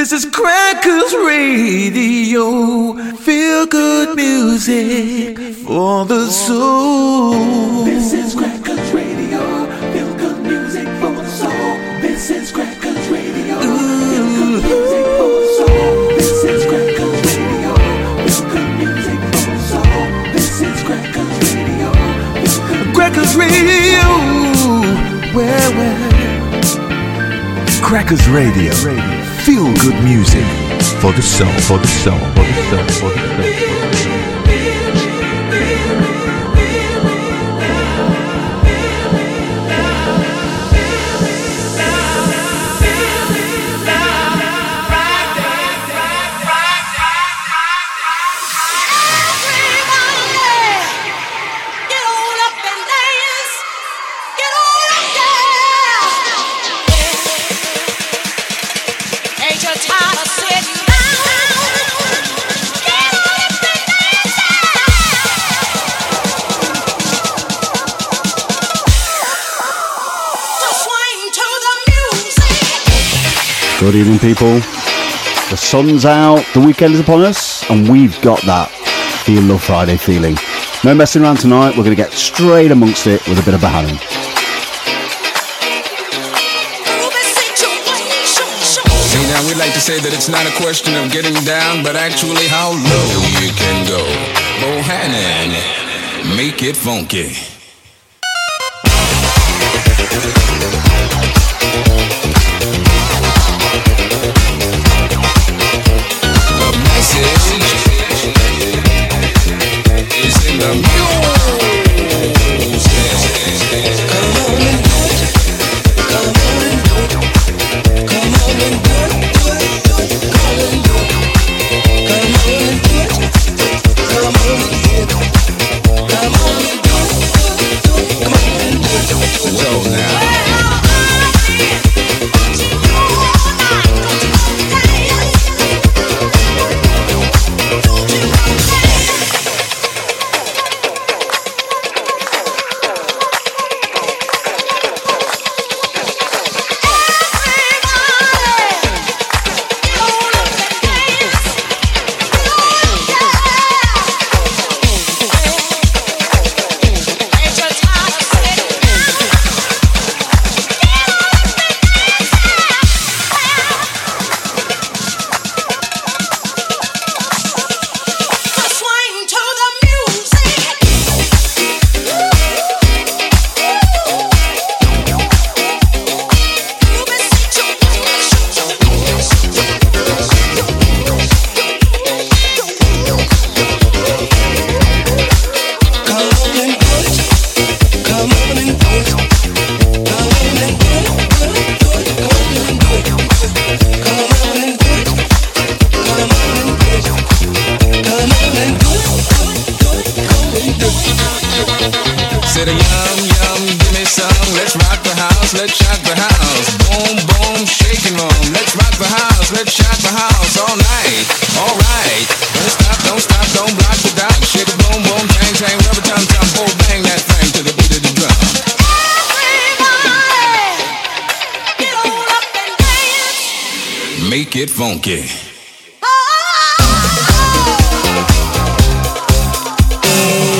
This is Crackers Radio. Feel good music for the soul. This is Crackers Radio. Feel good music for the soul. This is Crackers Radio. Feel good music for the soul. This is Crackers Radio. Feel good music for the soul. This is Crackers Radio. Crackers Radio. Where, where? Crackers Radio. Feel good music for the soul, for the soul, for the soul, for the soul. Good evening, people. The sun's out, the weekend is upon us, and we've got that Feel Love Friday feeling. No messing around tonight, we're going to get straight amongst it with a bit of Bohannon. See, now we'd like to say that it's not a question of getting down, but actually how low you can go. Bohannon, make it funky. You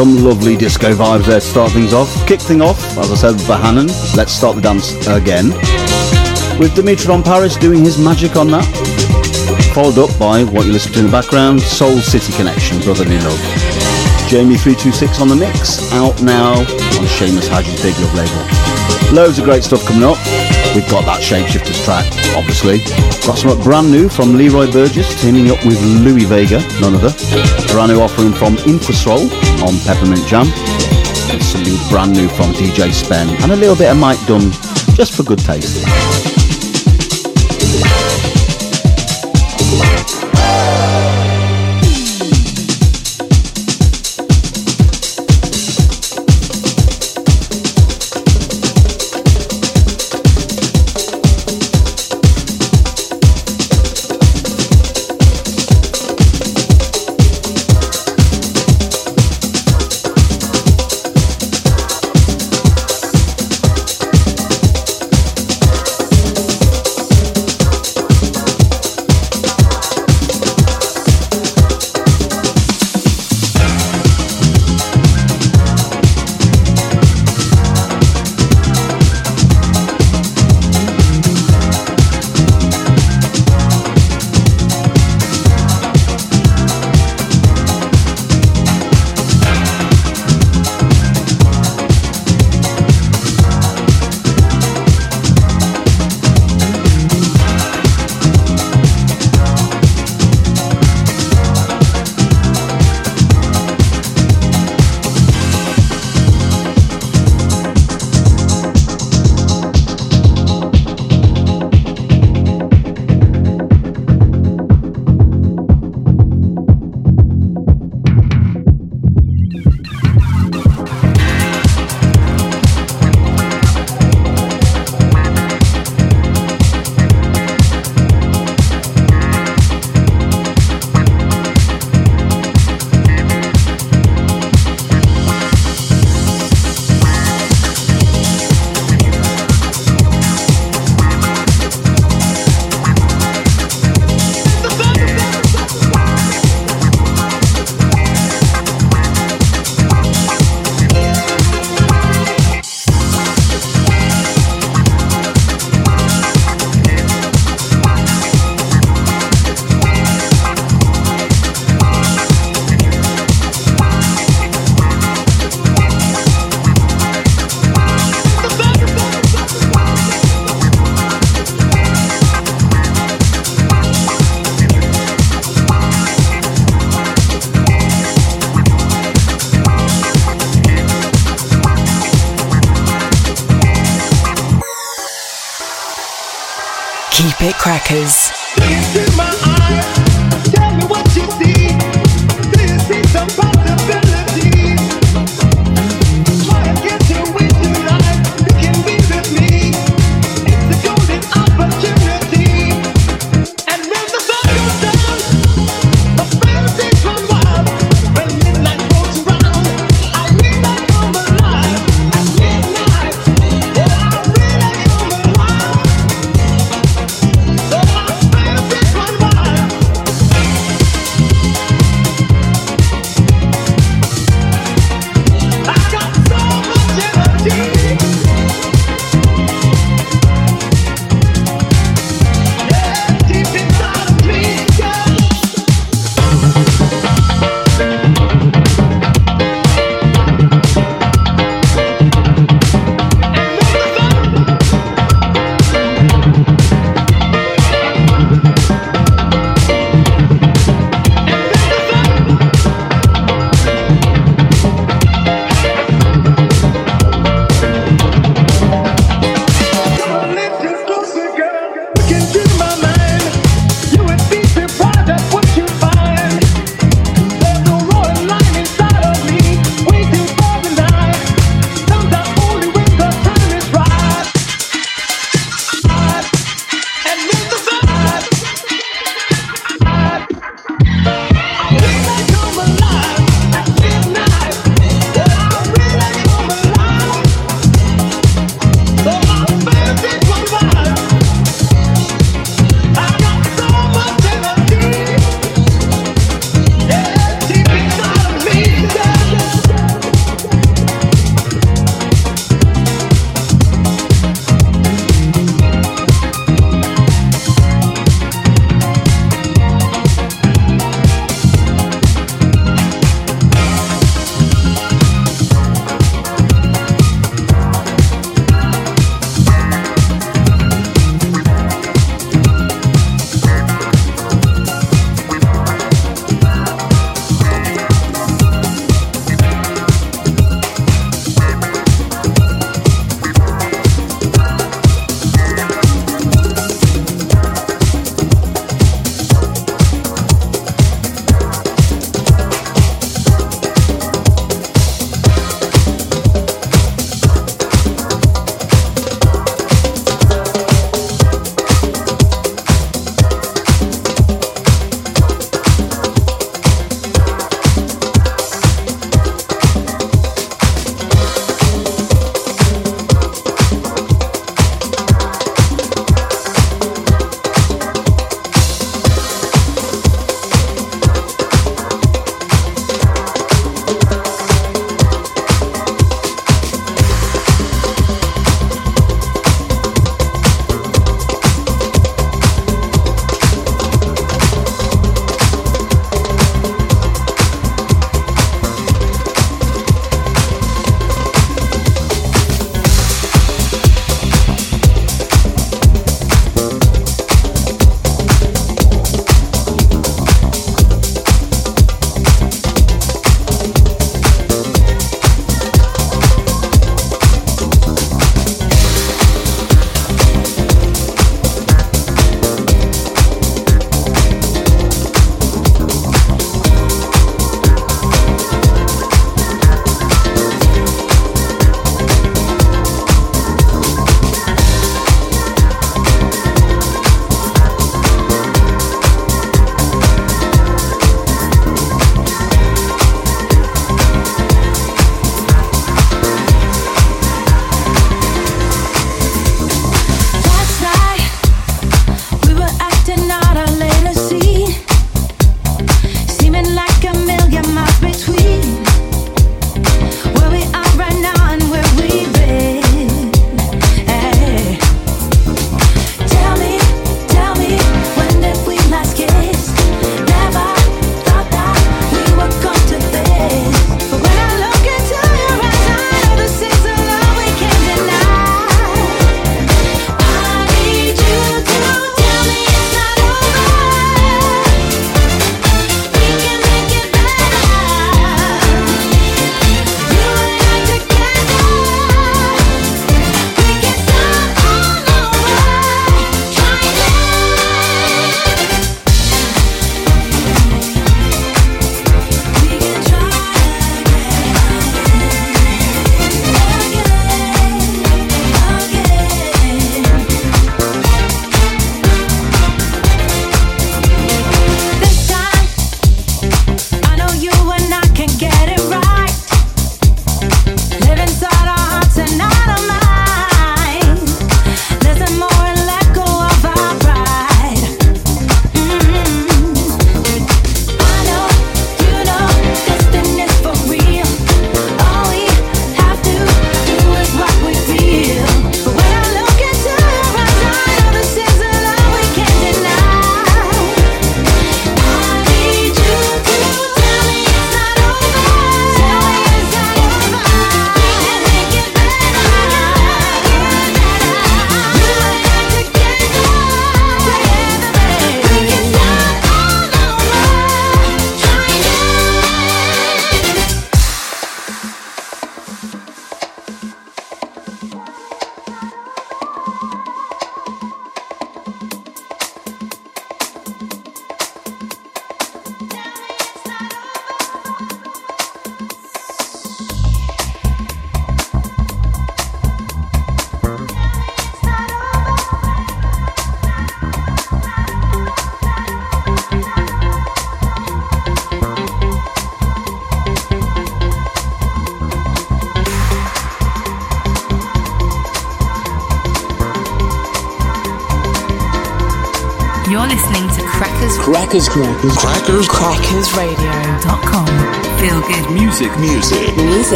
Some lovely disco vibes there to start things off. Kick thing off, as I said, Bohannon. Let's start the dance again. With Dimitri on Paris doing his magic on that. Followed up by what you listen to in the background, Soul City Connection, Brotherly Love. Jamie326 on the mix, out now on Seamus Haji's Big Love label. Loads of great stuff coming up. We've got that Shapeshifters track, obviously. Got some brand new from Leroy Burgess, teaming up with Louis Vega, none other. Brand new offering from Infrasol on Peppermint Jam. And something brand new from DJ Spen. And a little bit of Mike Dunn, just for good taste.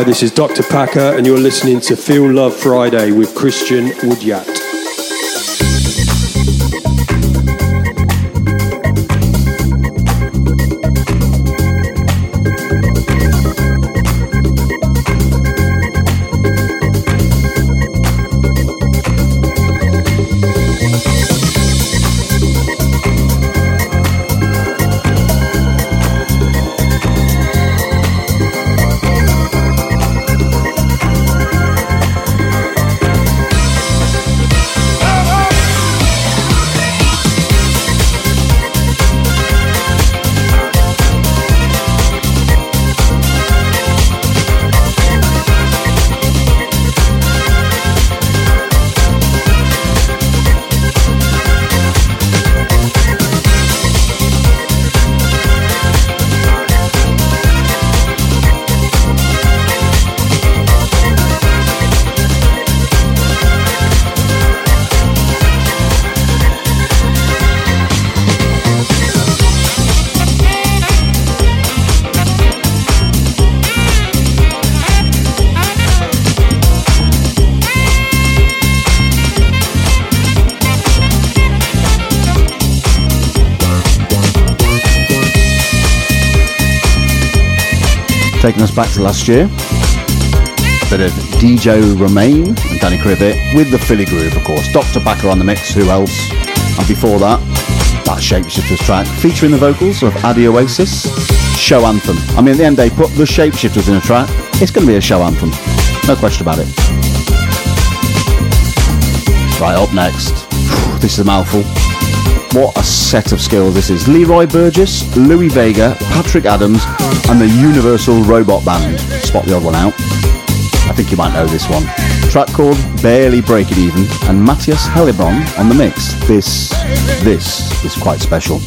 Hi, this is Dr. Packer, and you're listening to Feel Love Friday with Christian Woodyat. Us back to last year. Bit of DJ Romain and Danny Krivit with the Philly Groove, of course. Dr. Packer on the mix, who else? And before that, that Shapeshifters track featuring the vocals of Addy Oasis, show anthem. I mean, at the end, they put the Shapeshifters in a track. It's going to be a show anthem. No question about it. Right, up next. This is a mouthful. What a set of skills this is. Leroy Burgess, Louis Vega, Patrick Adams, and the Universal Robot Band. Spot the odd one out. I think you might know this one. Track called Barely Breaking Even, and Matthias Heilbronn on the mix. This, this is quite special.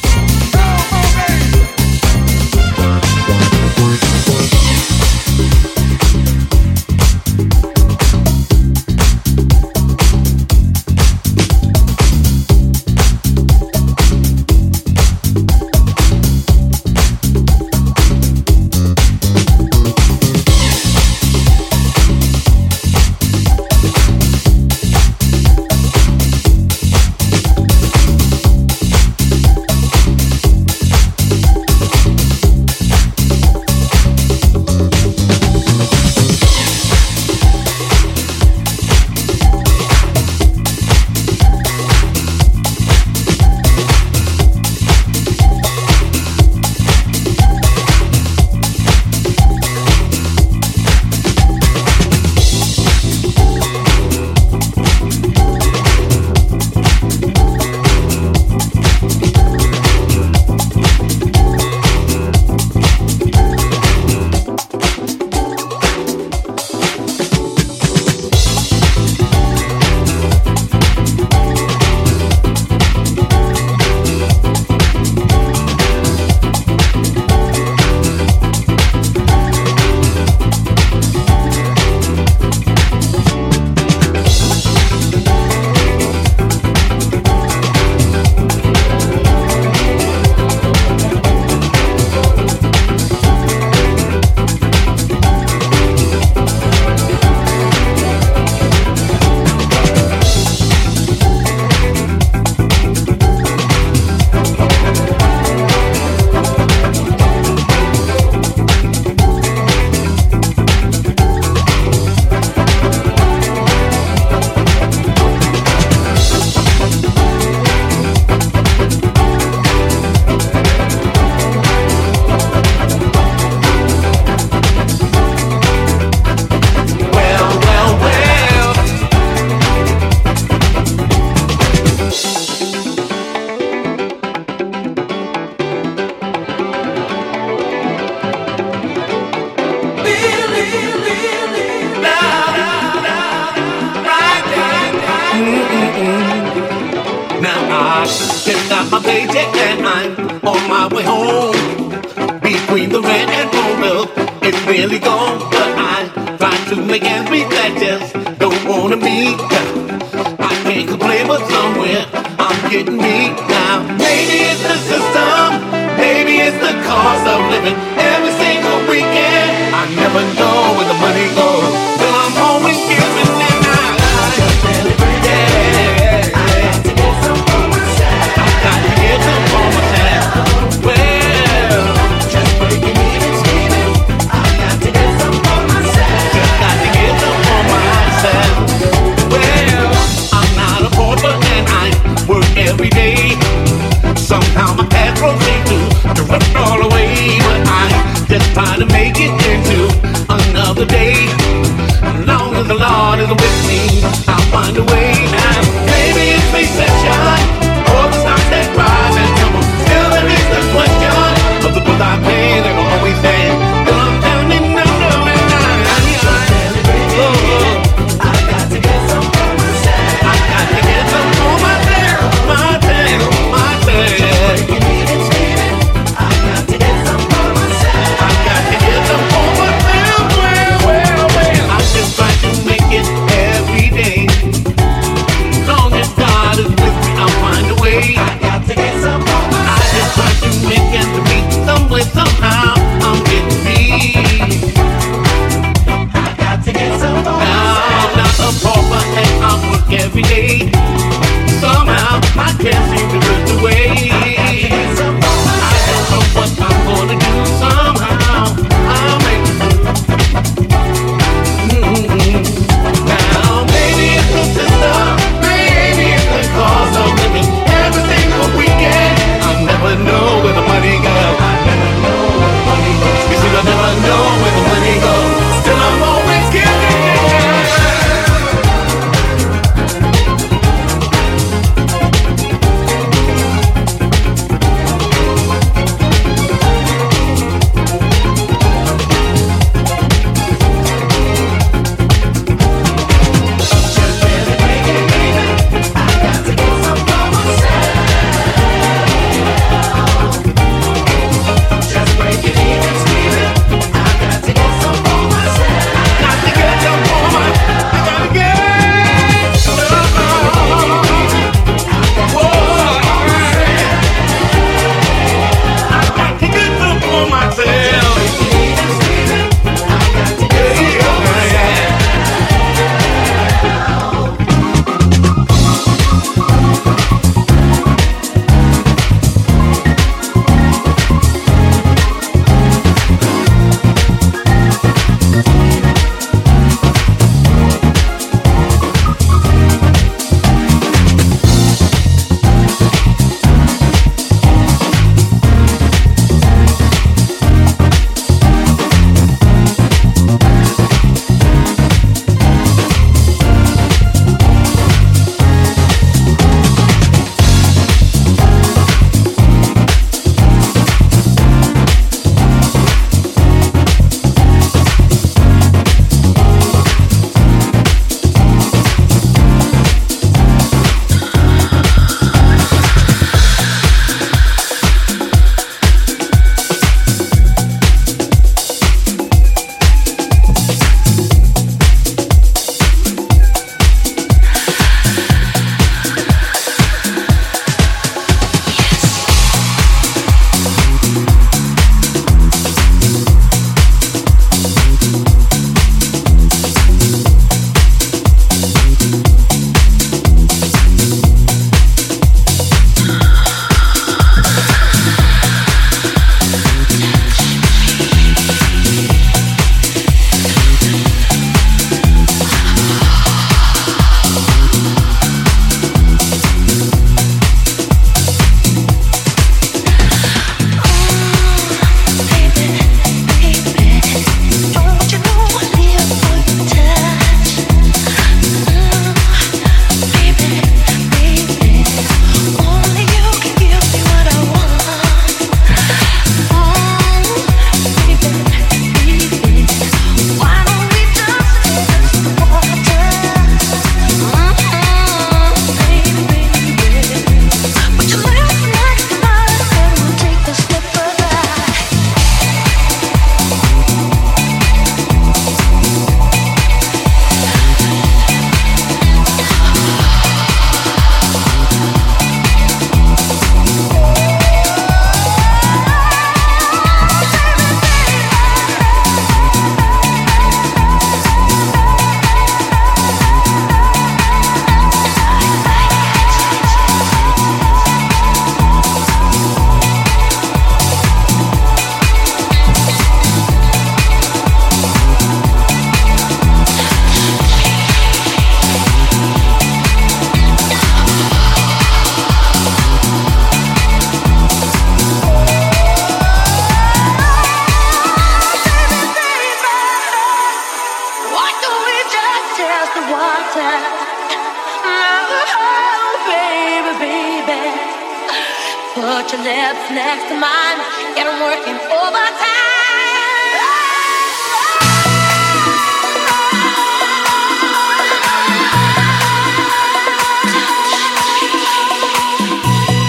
Lips next to mine. Get 'em working overtime.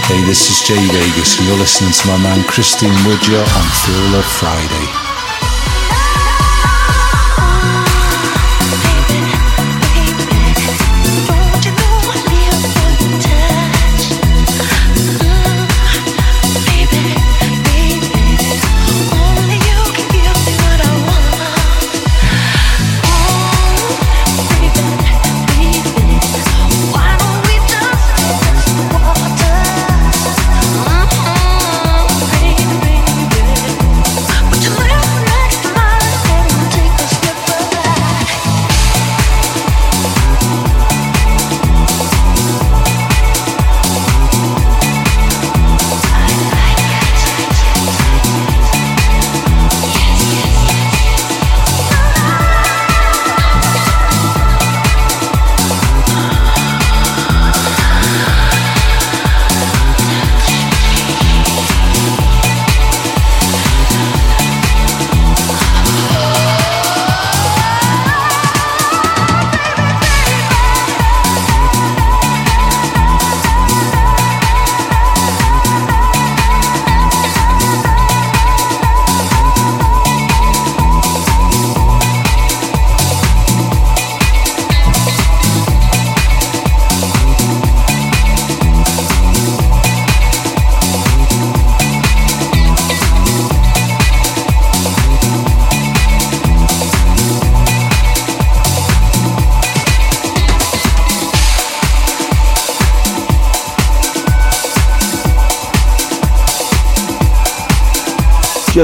Hey, this is Jay Vegas, and you're listening to my man Christian Woodger on Feel Love Friday.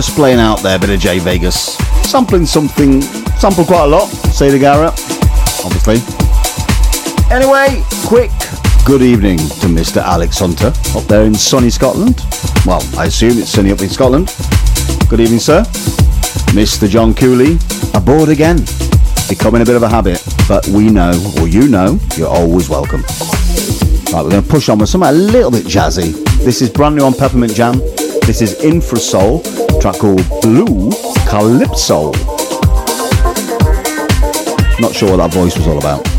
Just playing out there, bit of J Vegas. Sampling something, sampled quite a lot, Siedah Garrett, obviously. Anyway, quick good evening to Mr. Alex Hunter up there in sunny Scotland. Well, I assume it's sunny up in Scotland. Good evening, sir. Mr. John Cooley, aboard again. Becoming a bit of a habit, but we know, or you know, you're always welcome. Right, we're going to push on with something a little bit jazzy. This is brand new on Peppermint Jam. This is Infrasoul, track called Blue Calypso. Not sure what that voice was all about.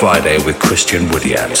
Friday with Christian Woodyard.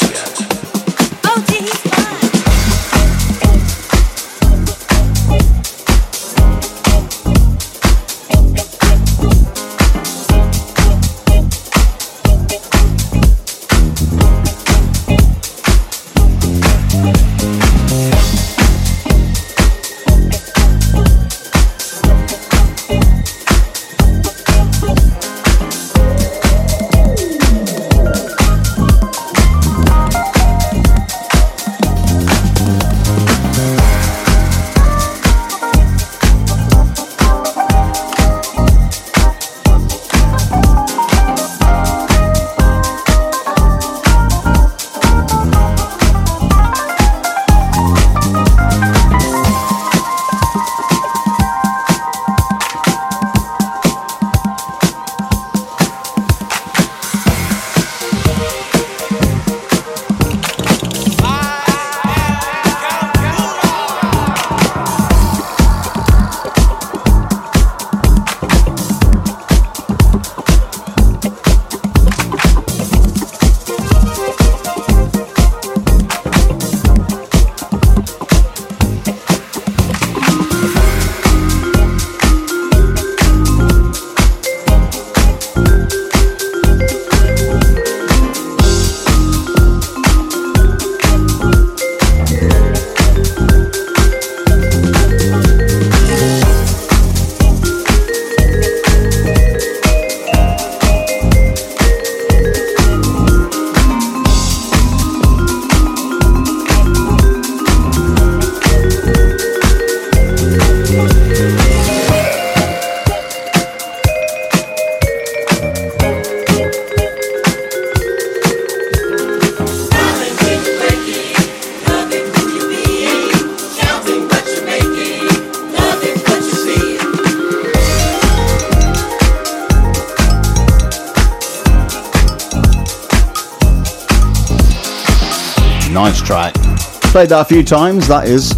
Played that a few times. That is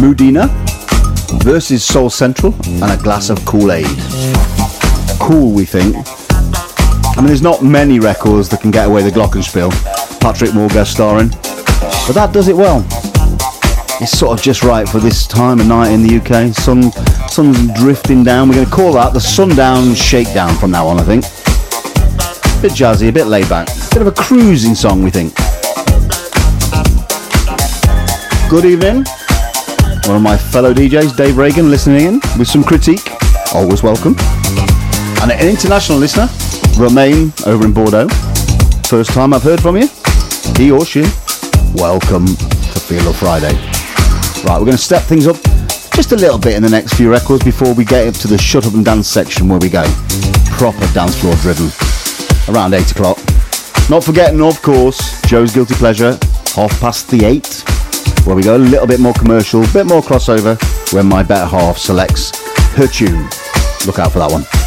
Mudina versus Soul Central and a glass of Kool Aid. Cool, we think. I mean, there's not many records that can get away the Glockenspiel. Patrick Moore guest starring. But that does it well. It's sort of just right for this time of night in the UK. Sun, sun's drifting down. We're going to call that the Sundown Shakedown from now on, I think. Bit jazzy, a bit laid back. Bit of a cruising song, we think. Good evening. One of my fellow DJs, Dave Reagan, listening in with some critique. Always welcome. And an international listener, Romain over in Bordeaux. First time I've heard from you. He or she. Welcome to Feel Love Friday. Right, we're going to step things up just a little bit in the next few records before we get up to the shut up and dance section where we go. Proper dance floor driven. Around 8 o'clock. Not forgetting, of course, Joe's Guilty Pleasure, half past the 8 where we go a little bit more commercial, a bit more crossover, when my better half selects her tune. Look out for that one.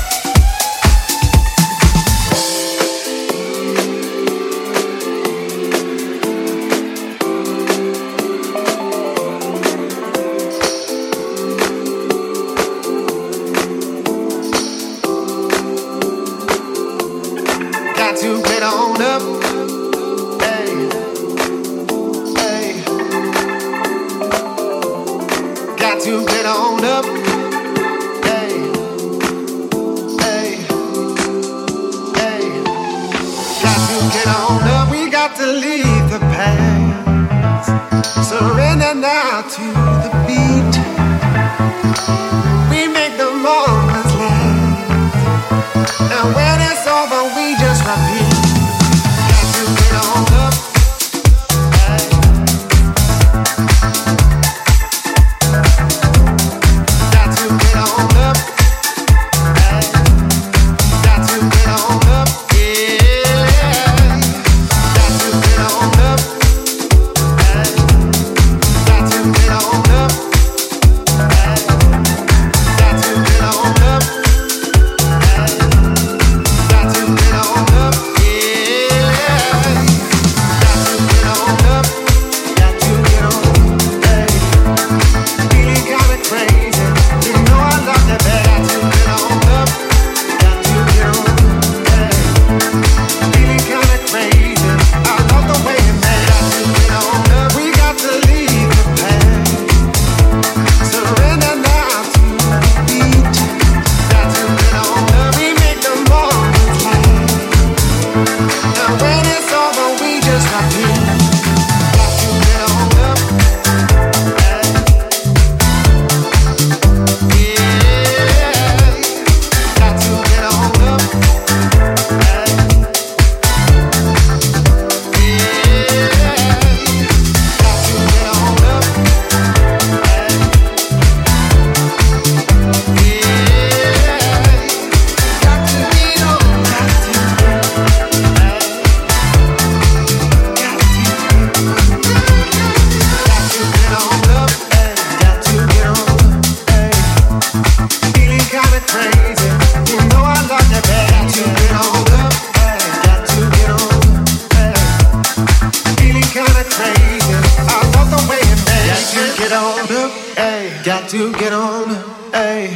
Got to get on, hey.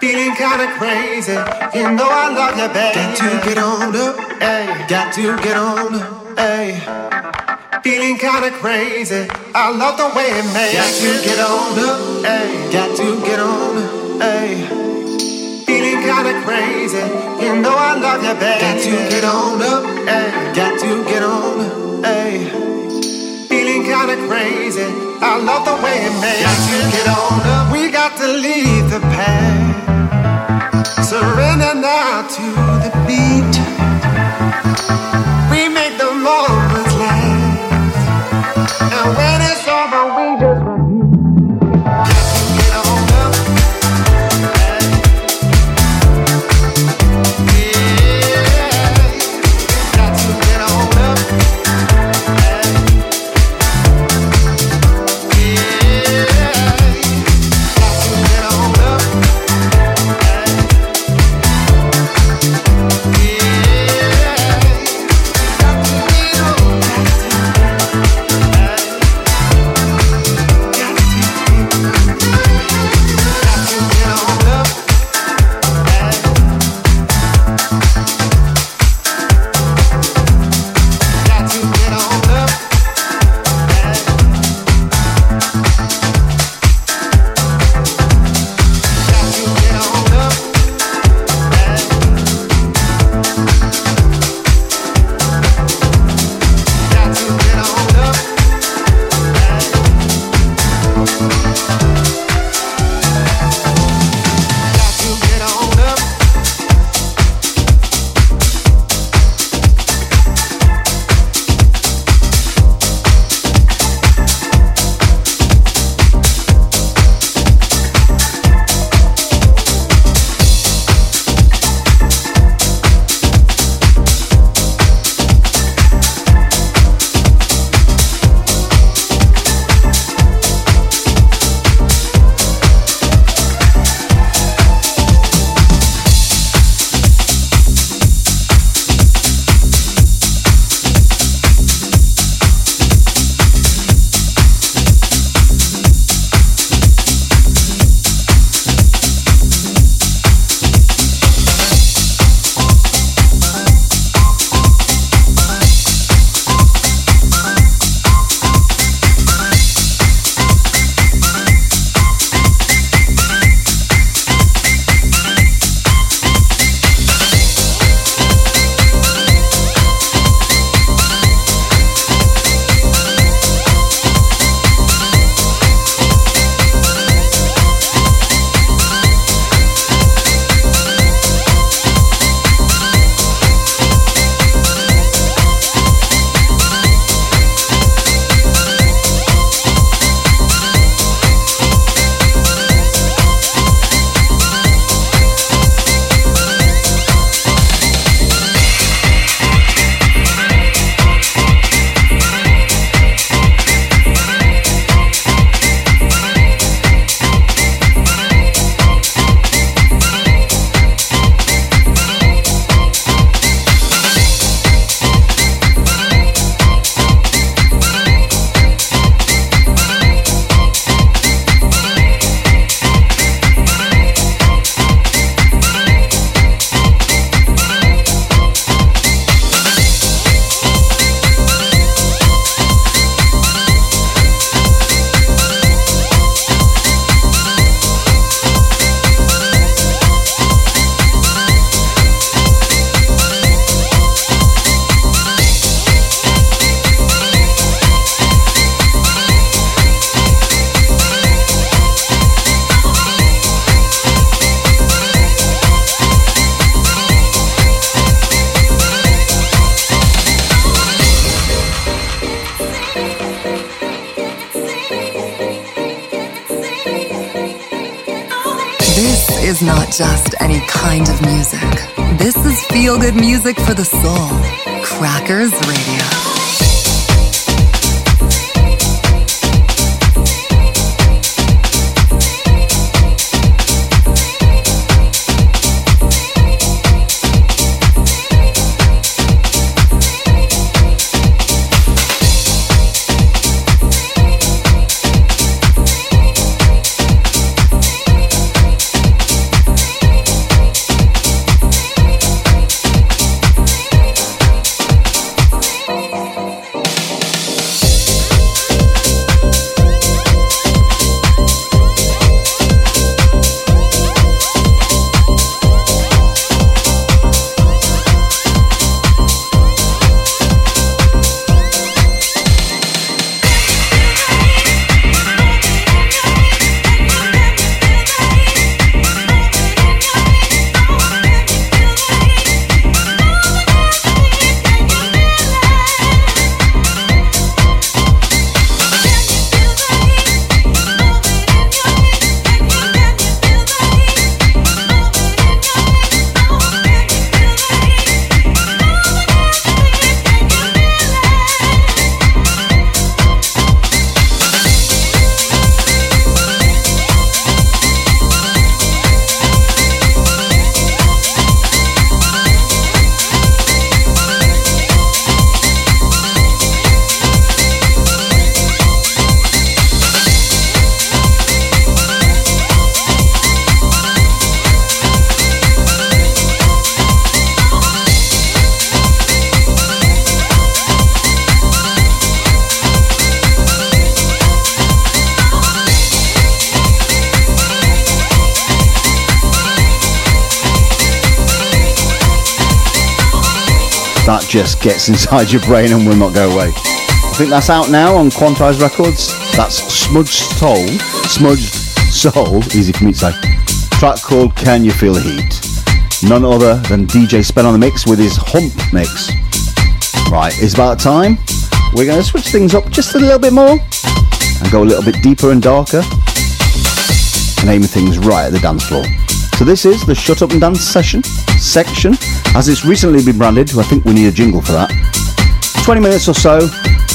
Feeling kinda crazy. You know I love you, baby. Got to get on up, hey. Got to get on, hey. Feeling kinda crazy. I love the way it makes Got to get on up, hey. Got to get on, hey. Feeling kinda crazy. You know I love you, baby. Got to get on up, hey. Got to get on, hey. Feeling kinda crazy. I love the way it makes to get on up. We got to leave the past. Surrender now to the beat. Music for the soul. Crackers just gets inside your brain and will not go away. I think that's out now on Quantize Records. That's Smudged Soul. Smudged Soul, easy for me to say. Track called Can You Feel the Heat? None other than DJ Spen on the mix with his Hump mix. Right, it's about time. We're going to switch things up just a little bit more and go a little bit deeper and darker and aim things right at the dance floor. So this is the Shut Up and Dance session section, as it's recently been branded. I think we need a jingle for that. 20 minutes or so,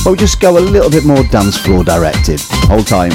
where we just go a little bit more dance floor directed. Hold time.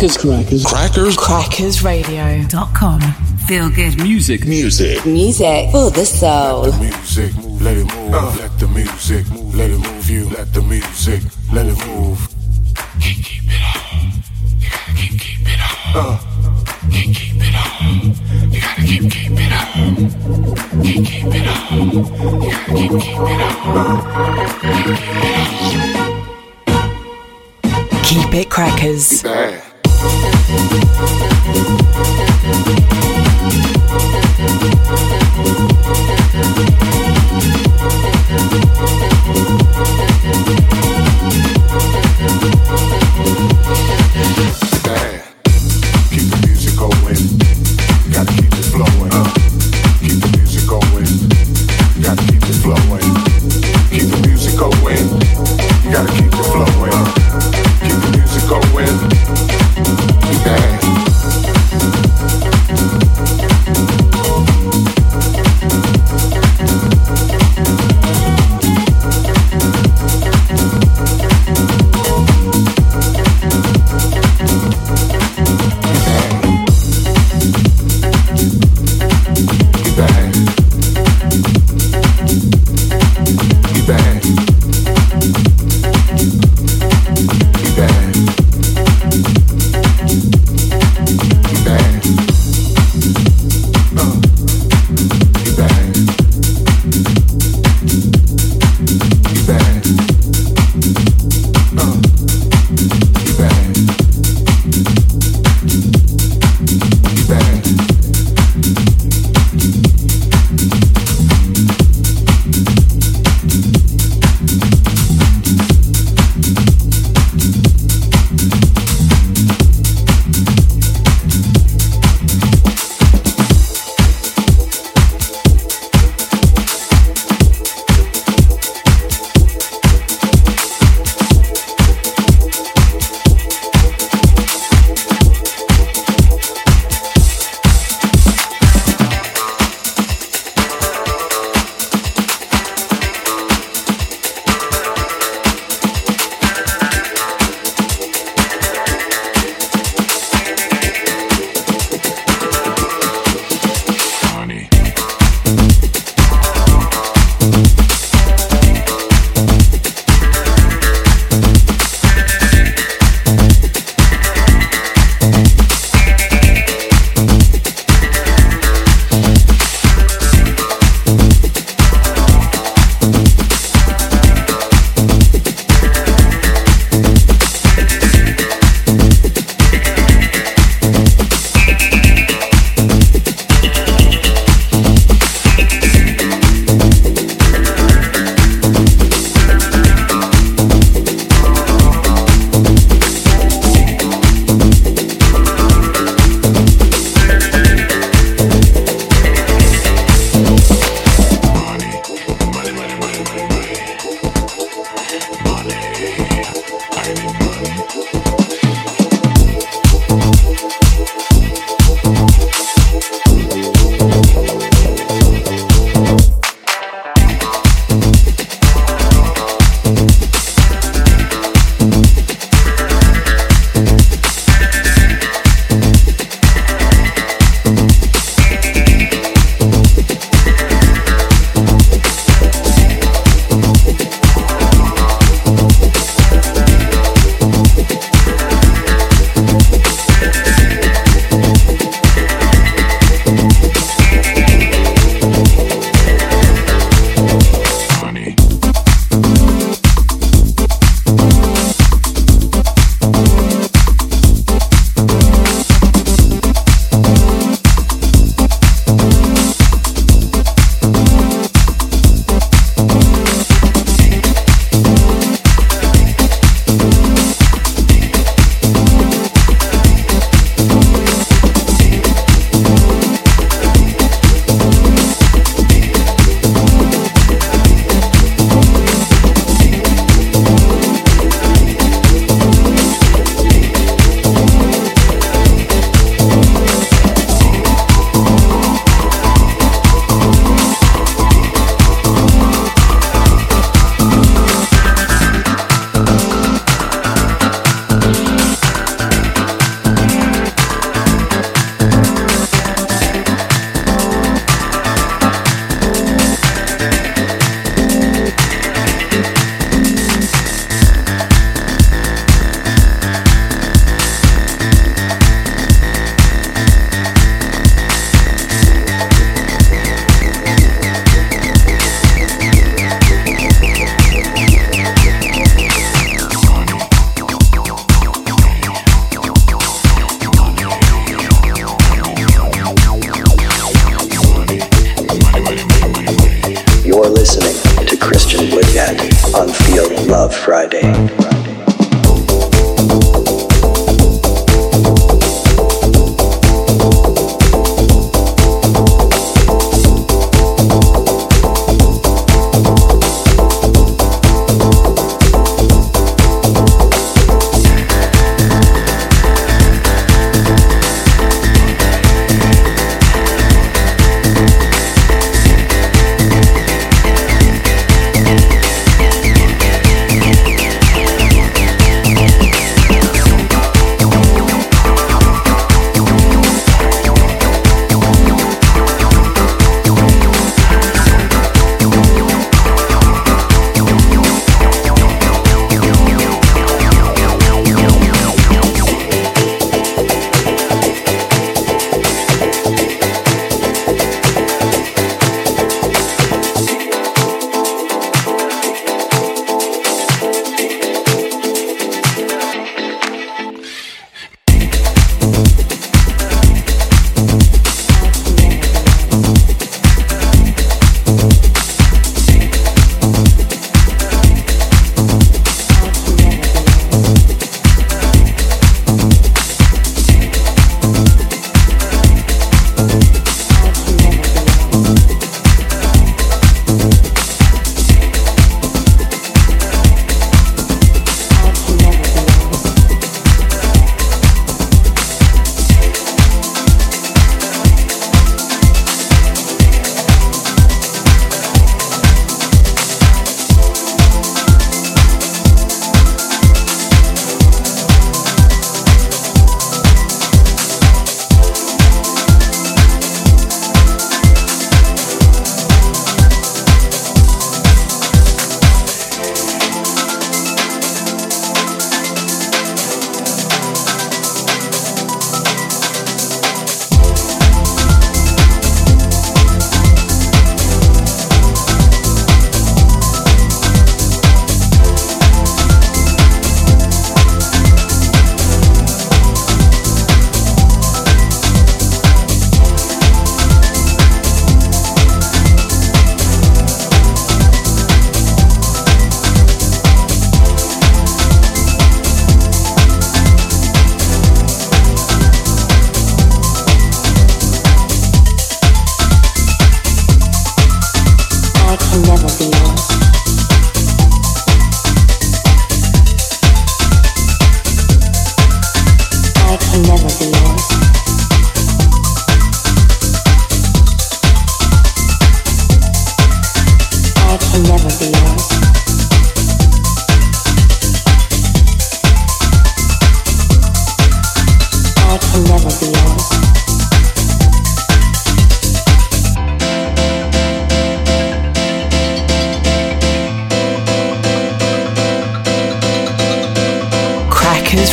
Crackers. Crackers, crackers, crackers, CrackersRadio.com. Feel good music, music. Music for the soul. Music, let it move. Let the music move. Let it move you. Let the music,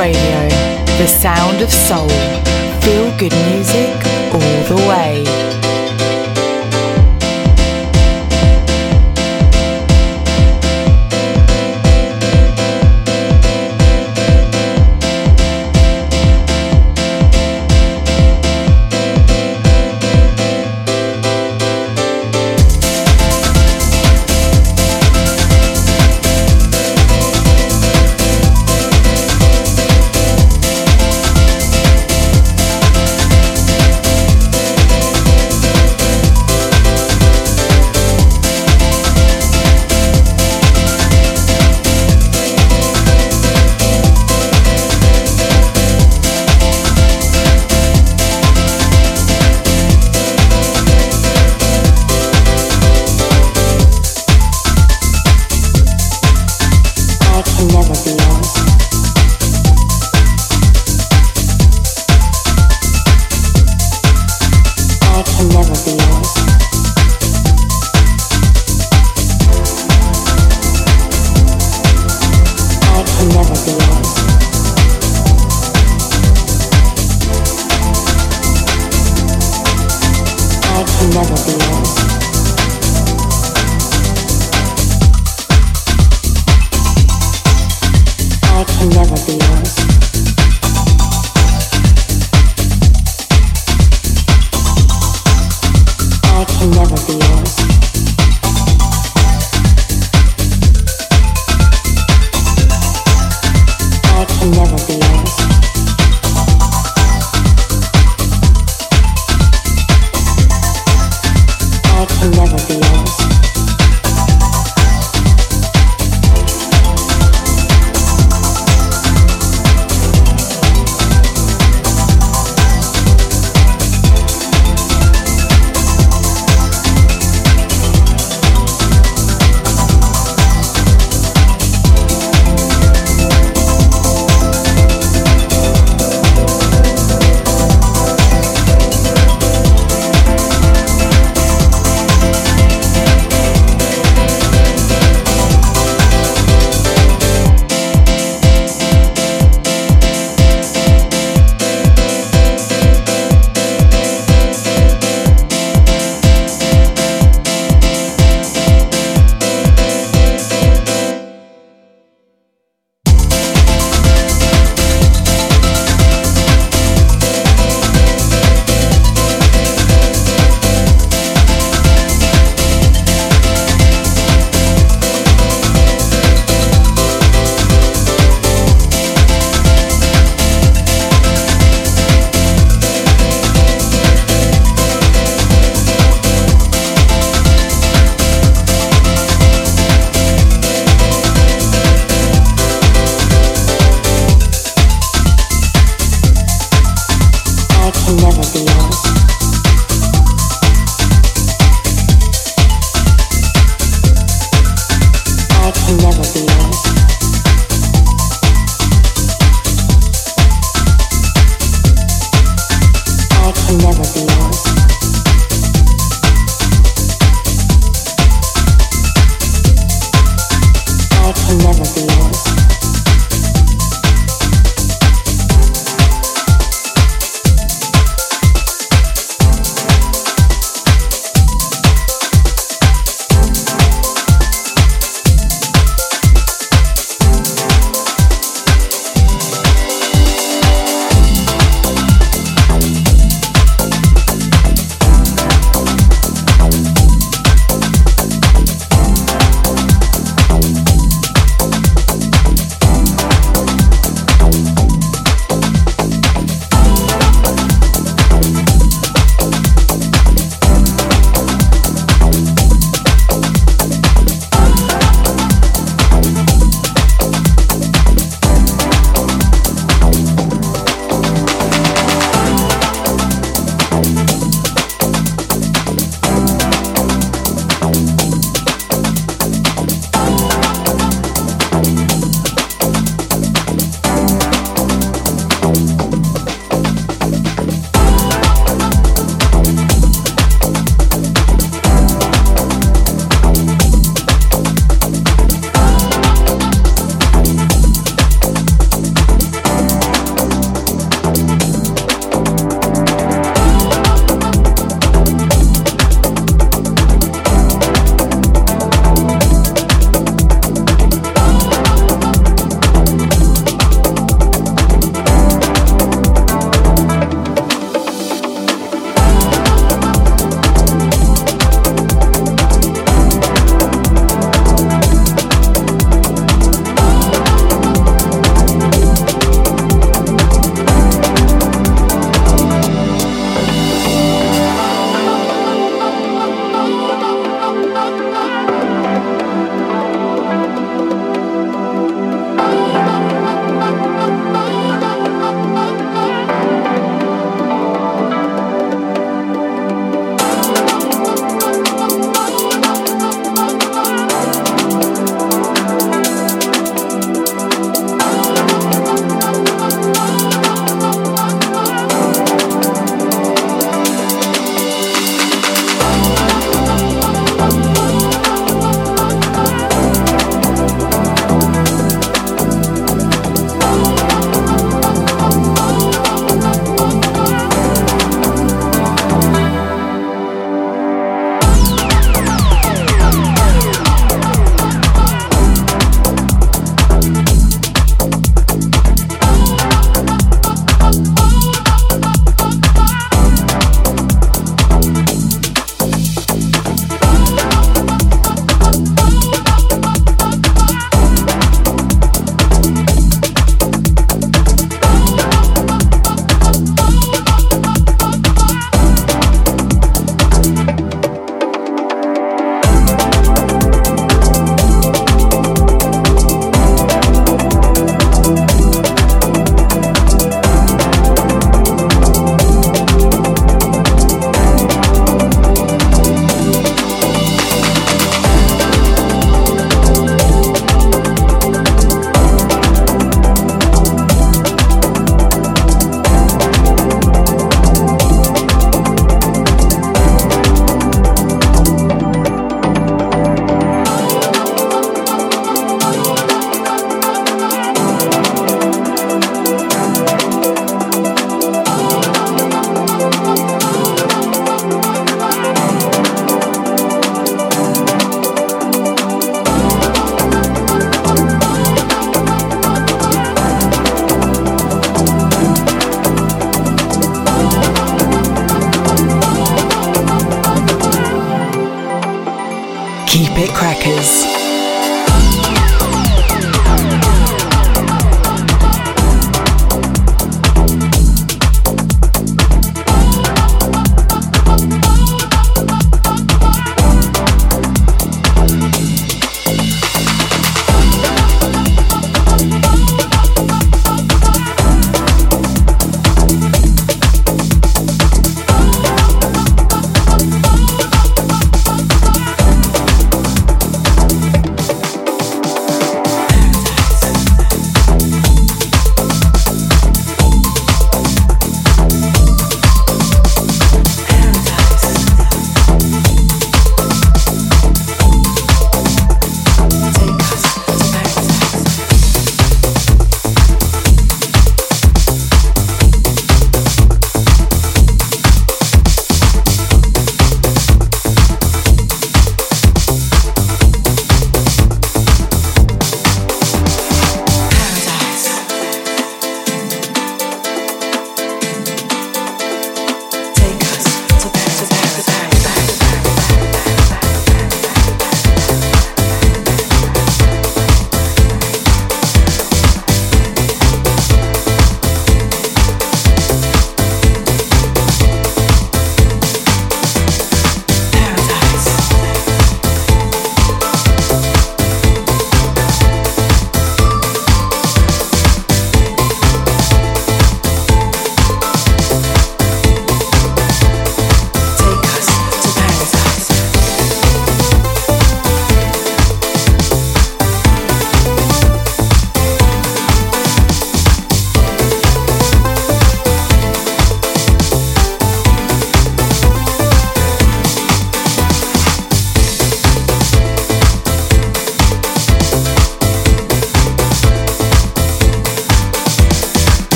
Radio, the sound of soul. Feel good music all the way.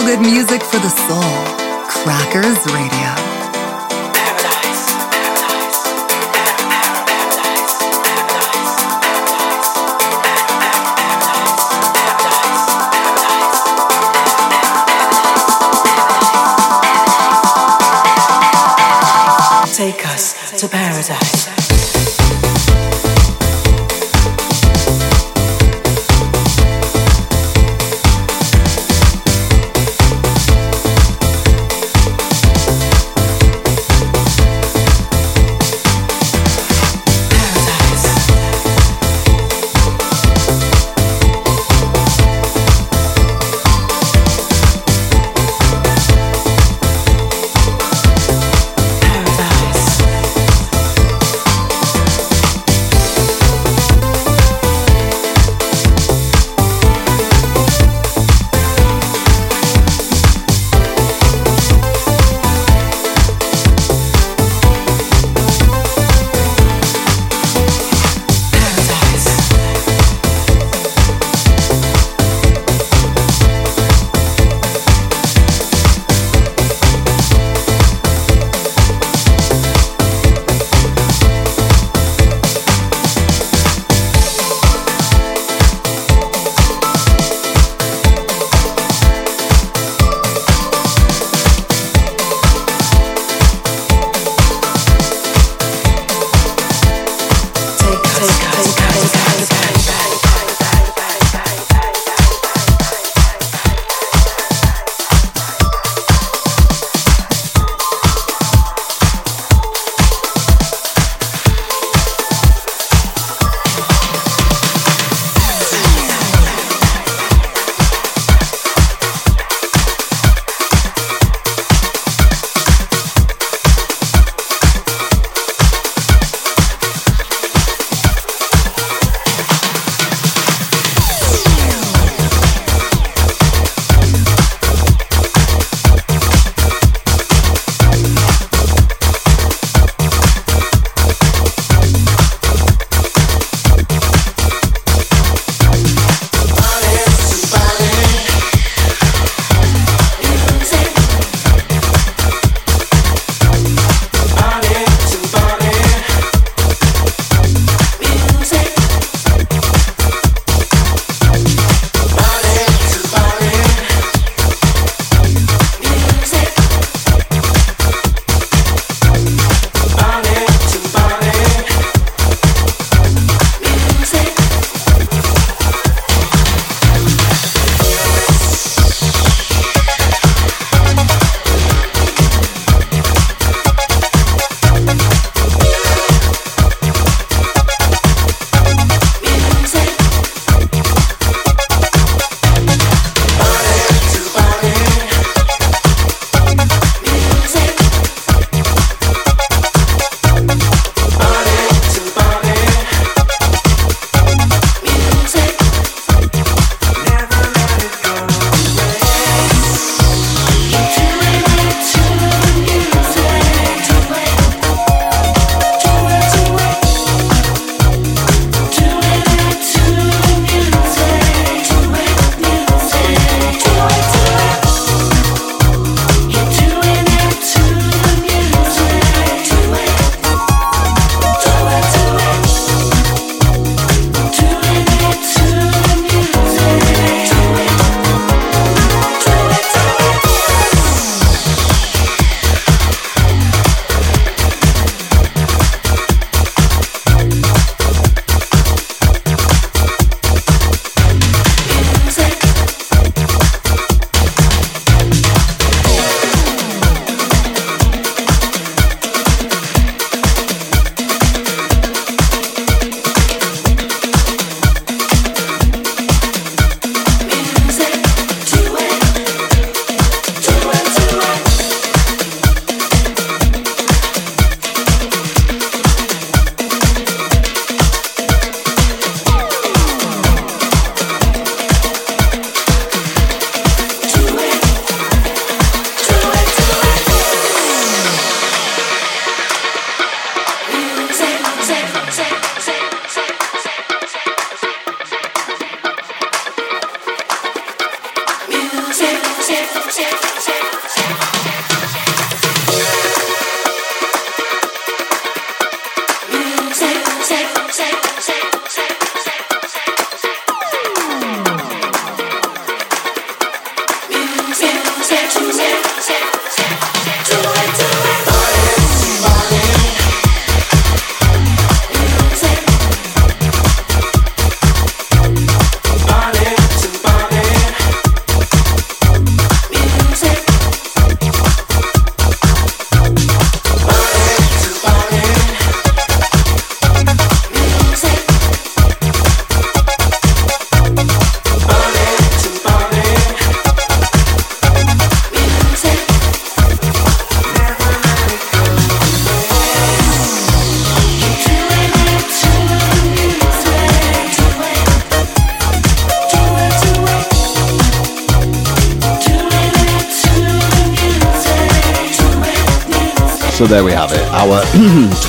Feel good music for the soul. Crackers Radio.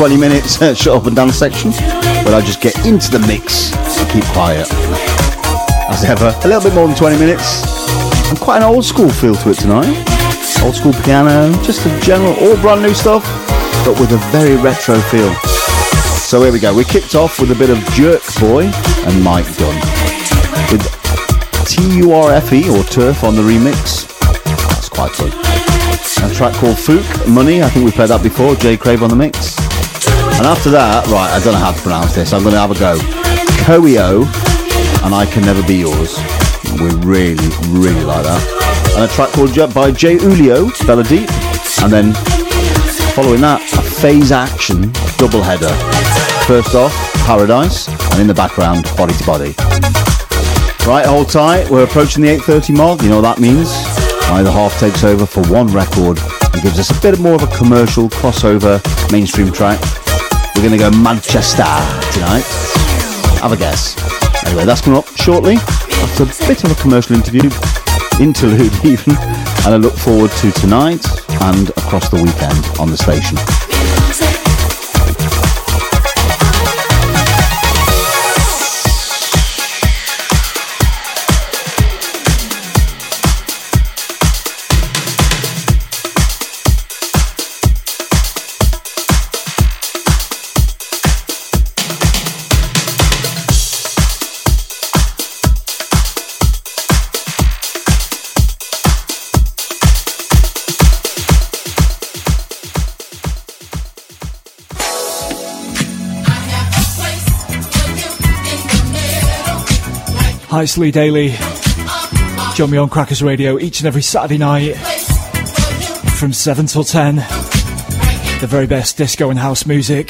20 minutes uh, shut up and down section, where I just get into the mix and keep quiet. As ever, a little bit more than 20 minutes, and quite an old school feel to it tonight. Old school piano, just a general, all brand new stuff, but with a very retro feel. So here we go, we kicked off with a bit of Jerk Boy and Mike Dunn, with T-U-R-F-E or Turf on the remix. That's quite good. A track called Fook, Money, I think we played that before, Jay Crave on the mix. And after that, right, I don't know how to pronounce this, I'm going to have a go. Koeo and I Can Never Be Yours. We really, really like that. And a track called by Jay Ulio, Bella Deep. And then following that, a phase action double header. First off, Paradise, and in the background, Body to Body. Right, hold tight. We're approaching the 8:30 mark. You know what that means? Either half takes over for one record and gives us a bit more of a commercial crossover mainstream track. We're going to go Manchester tonight. Have a guess. Anyway, that's coming up shortly. That's a bit of a commercial interview, interlude even, and I look forward to tonight and across the weekend on the station. Hi, it's Lee Daly. Join me on Crackers Radio each and every Saturday night from 7 till 10. The very best disco and house music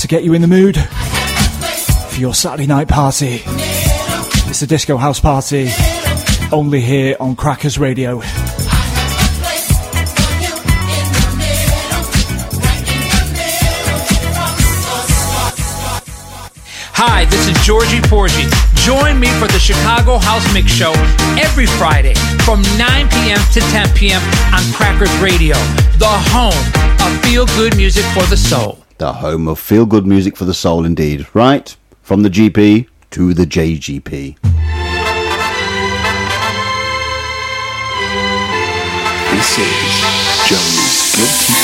to get you in the mood for your Saturday night party. It's a disco house party only here on Crackers Radio. Hi, this is Georgie Porgy. Join me for the Chicago House Mix Show every Friday from 9 p.m. to 10 p.m. on Crackers Radio, the home of feel good music for the soul. The home of feel good music for the soul, indeed. Right? From the GP to the JGP. This is Joey's Guilty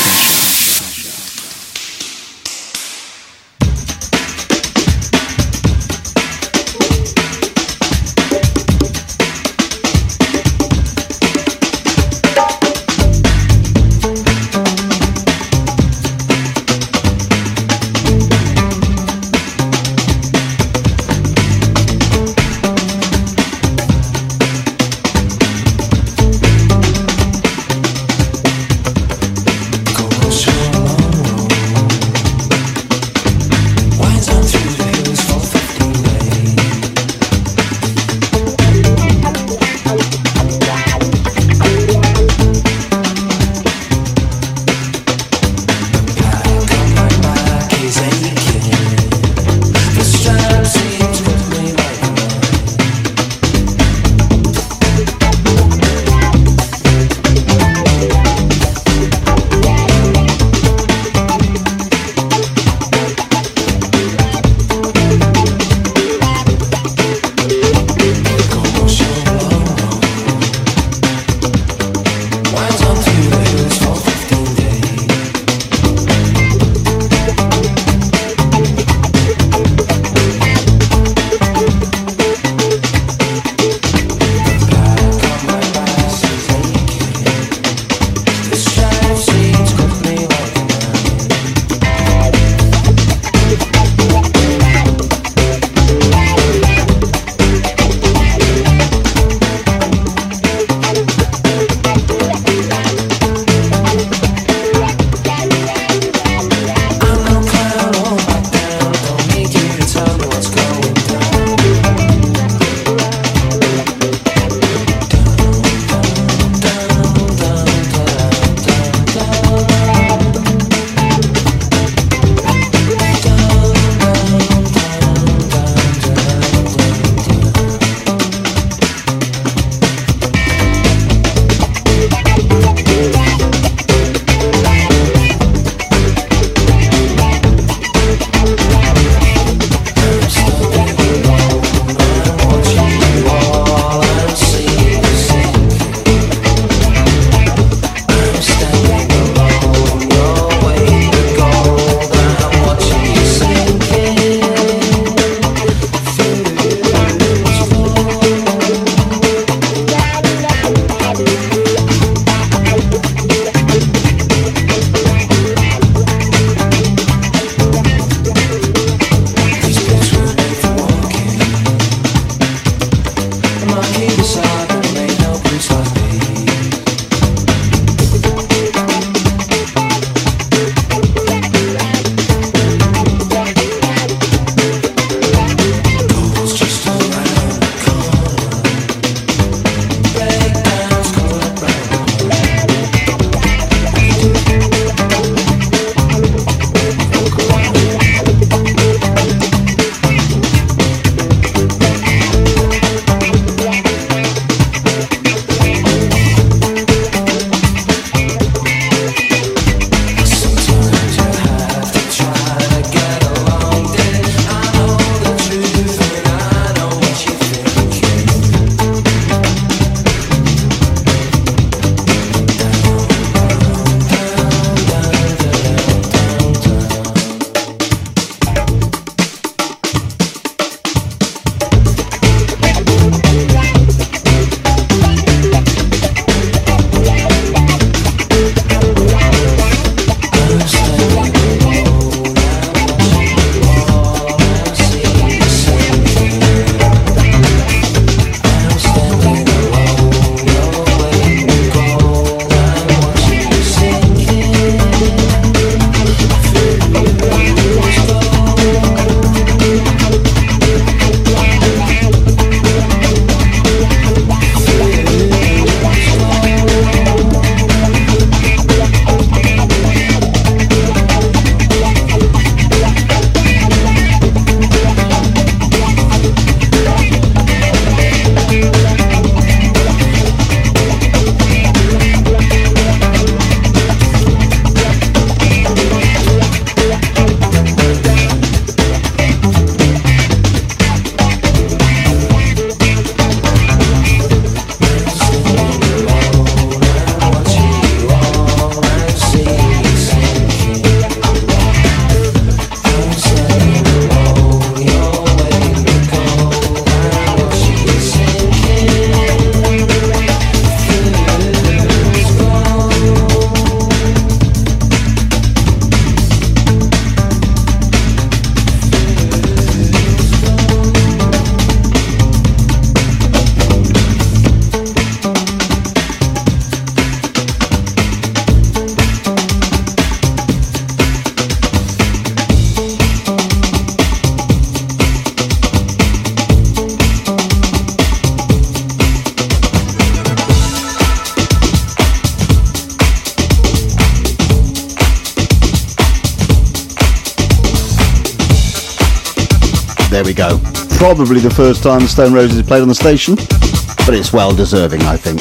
There we go. Probably the first time the Stone Roses played on the station, but it's well deserving, I think.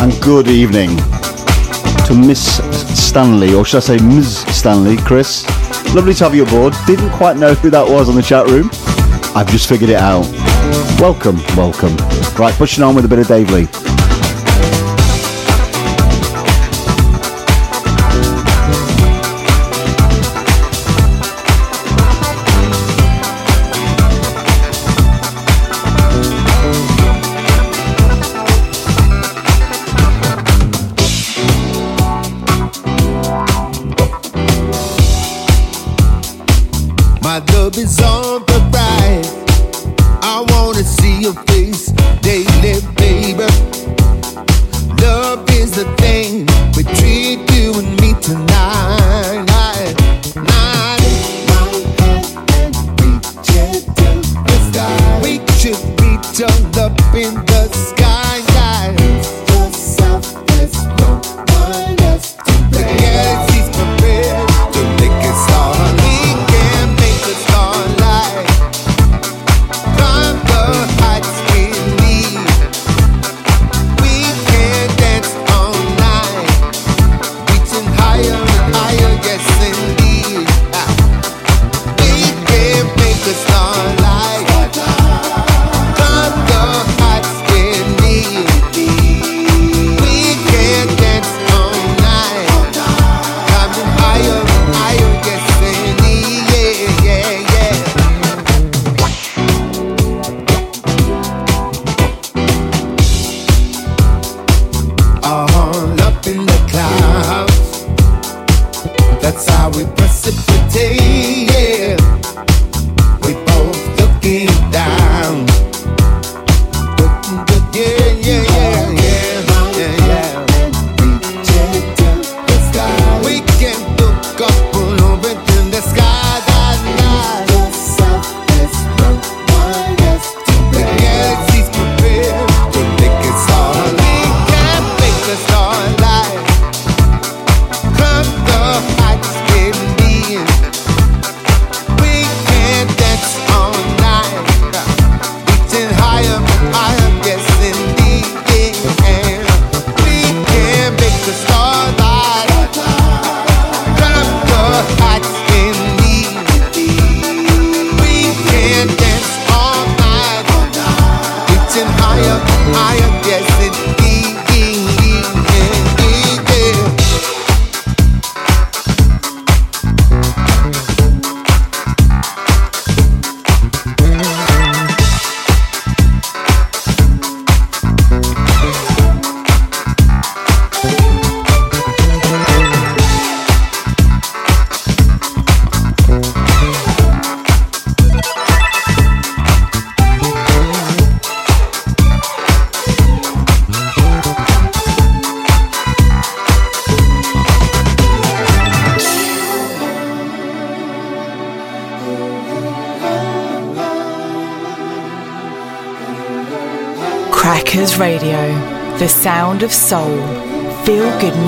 And good evening to Miss Stanley, or should I say Ms. Stanley, Chris. Lovely to have you aboard. Didn't quite know who that was on the chat room. I've just figured it out. Welcome, welcome. Right, pushing on with a bit of Dave Lee.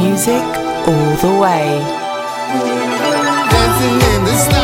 music all the way. Dancing in the.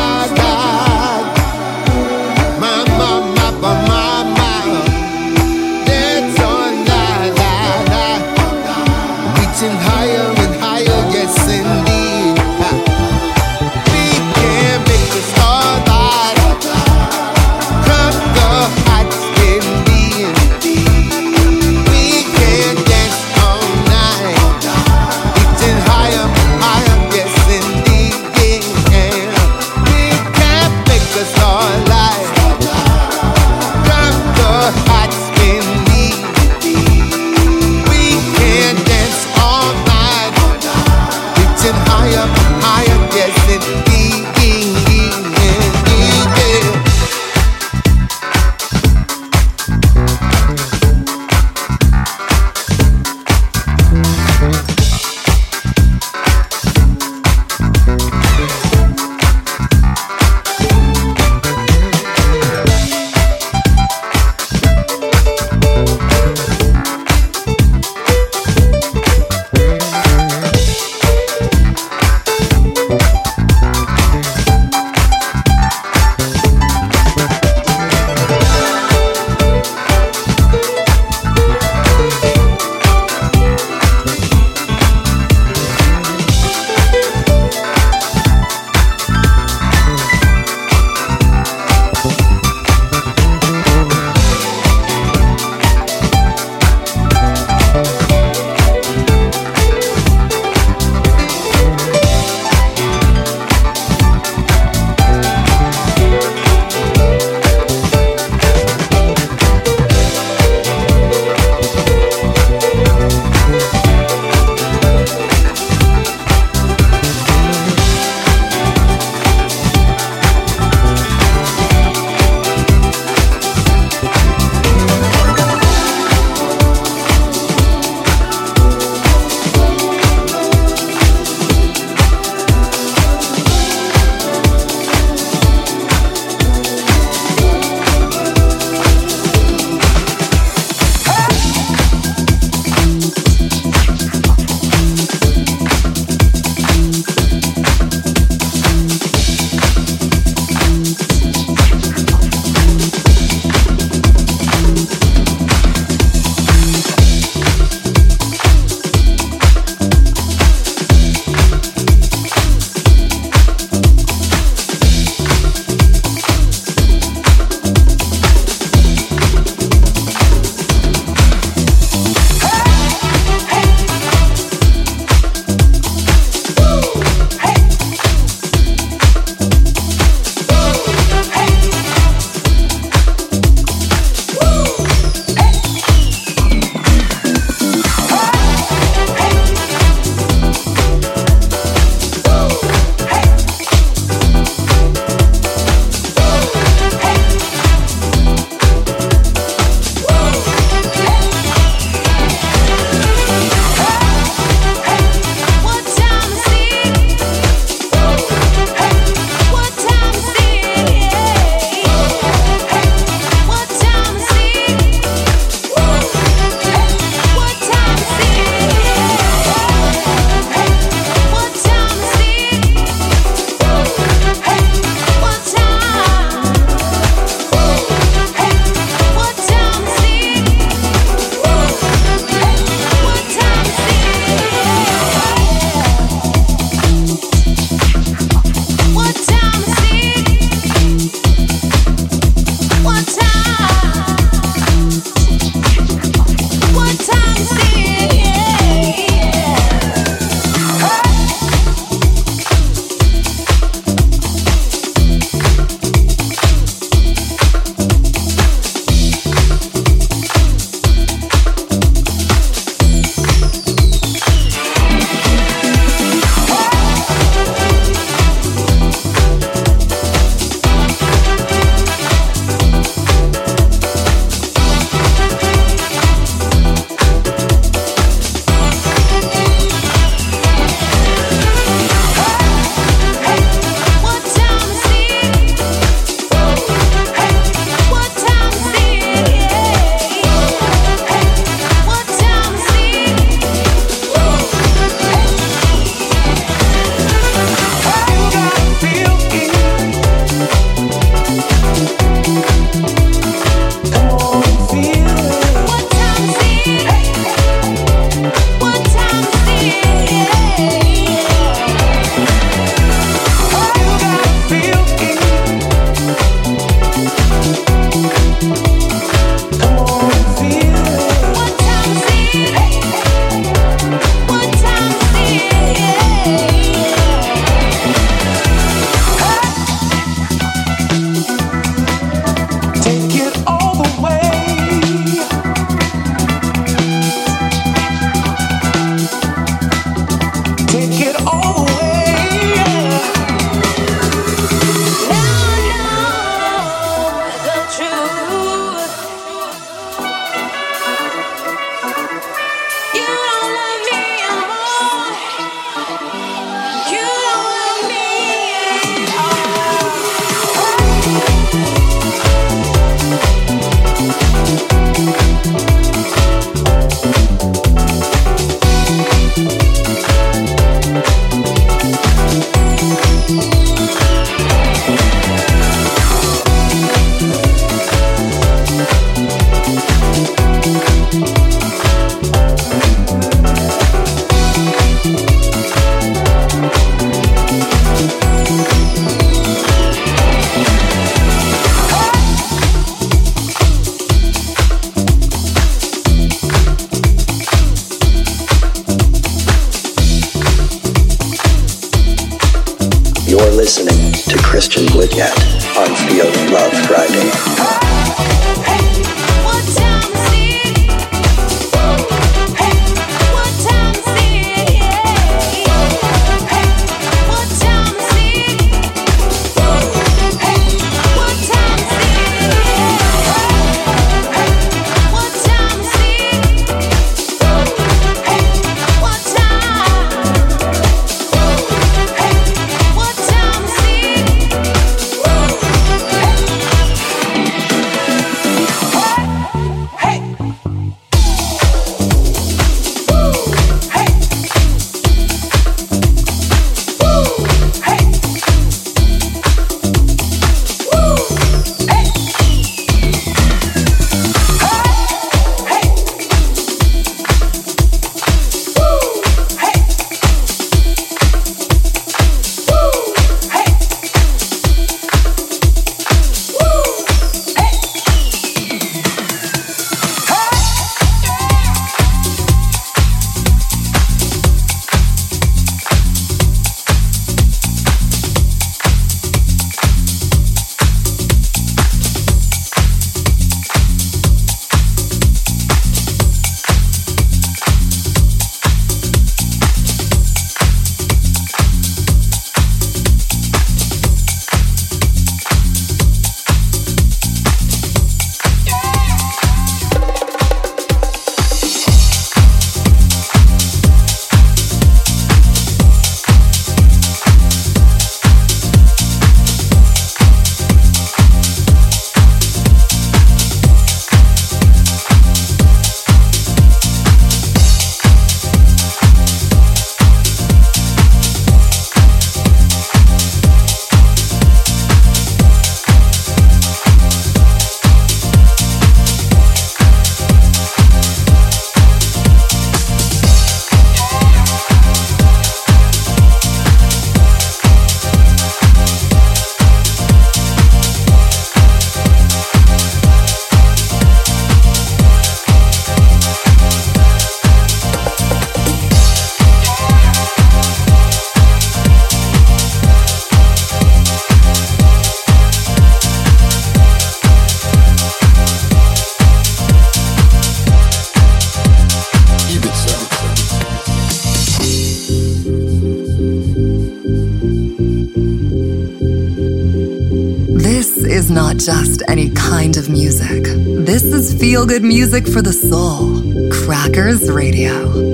Music for the soul. Crackers Radio.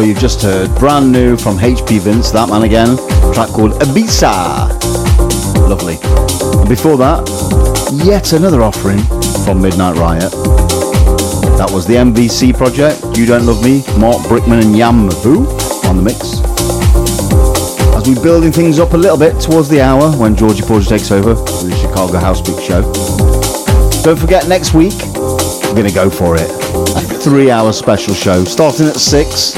So you've just heard brand new from HP Vince, that man again, track called Ibiza. Lovely. And before that, yet another offering from Midnight Riot. That was the MVC project, You Don't Love Me, Mark Brickman and Yam Vu on the mix. As we're building things up a little bit towards the hour when Georgie Porgy takes over with the Chicago House Big show. Don't forget, next week, we're going to go for it. A three hour special show starting at six.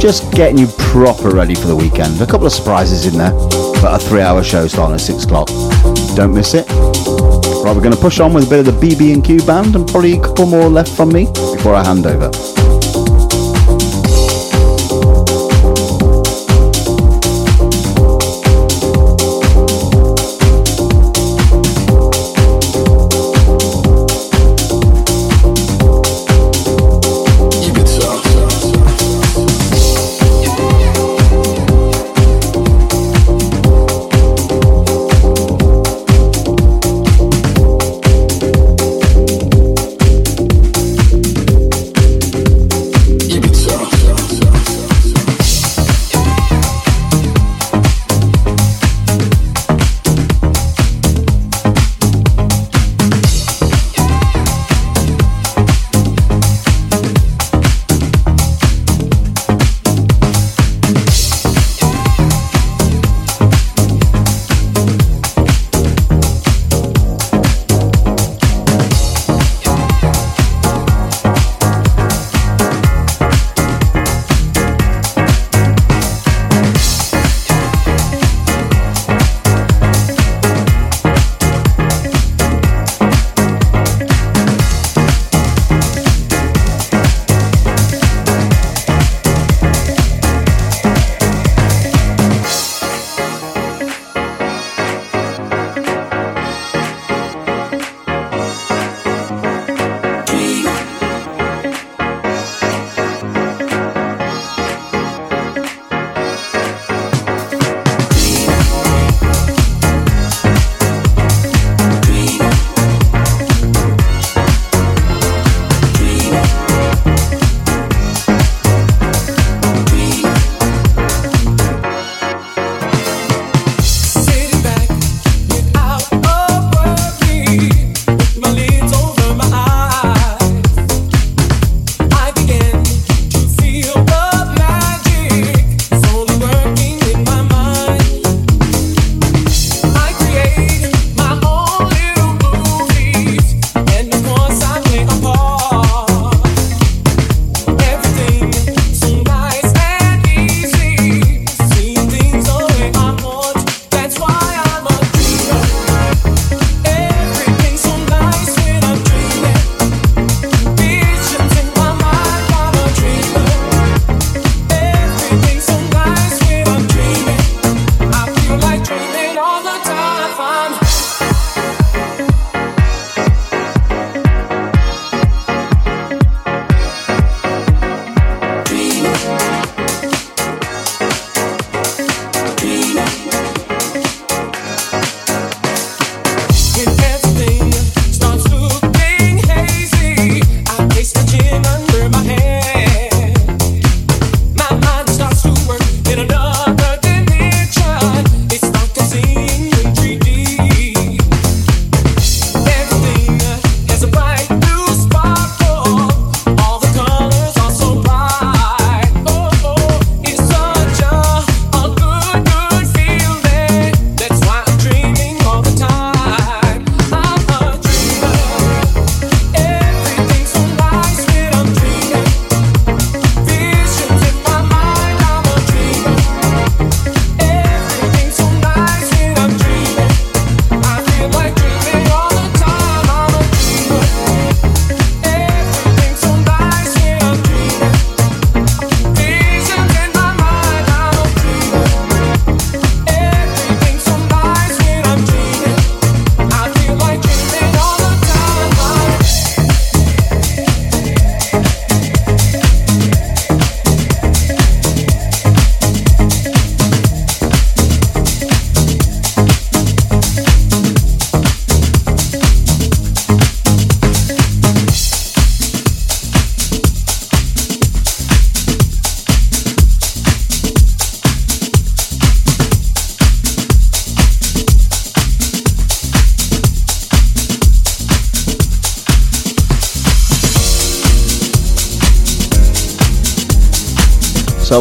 Just getting you proper ready for the weekend. A couple of surprises in there, but a three hour show starting at six o'clock. Don't miss it. Right, we're going to push on with a bit of the BB&Q band and probably a couple more left from me before I hand over.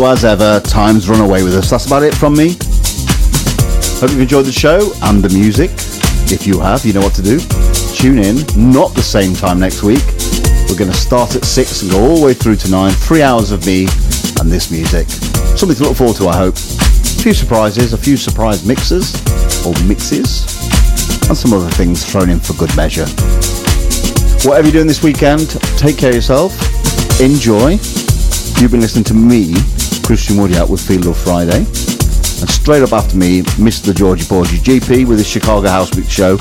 As ever, time's run away with us. That's about it from me. Hope you've enjoyed the show and the music. If you have, you know what to do. Tune in, not the same time next week. We're going to start at 6 and go all the way through to 9. Three hours of me and this music. Something to look forward to, I hope. A few surprises, a few surprise mixes, or mixes, and some other things thrown in for good measure. Whatever you're doing this weekend, take care of yourself. Enjoy. You've been listening to me, Christian Woodyard, with Feel Love Friday. And straight up after me, Mr. Georgie Porgy GP with his Chicago House Mix show.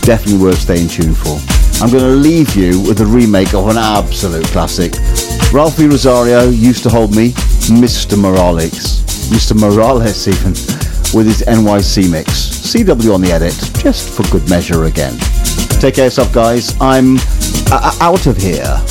Definitely worth staying tuned for. I'm going to leave you with a remake of an absolute classic. Ralphi Rosario used to hold me, Mr. Morales. Mr. Morales even, with his NYC mix. CW on the edit, just for good measure again. Take care of yourself, guys. I'm uh, out of here.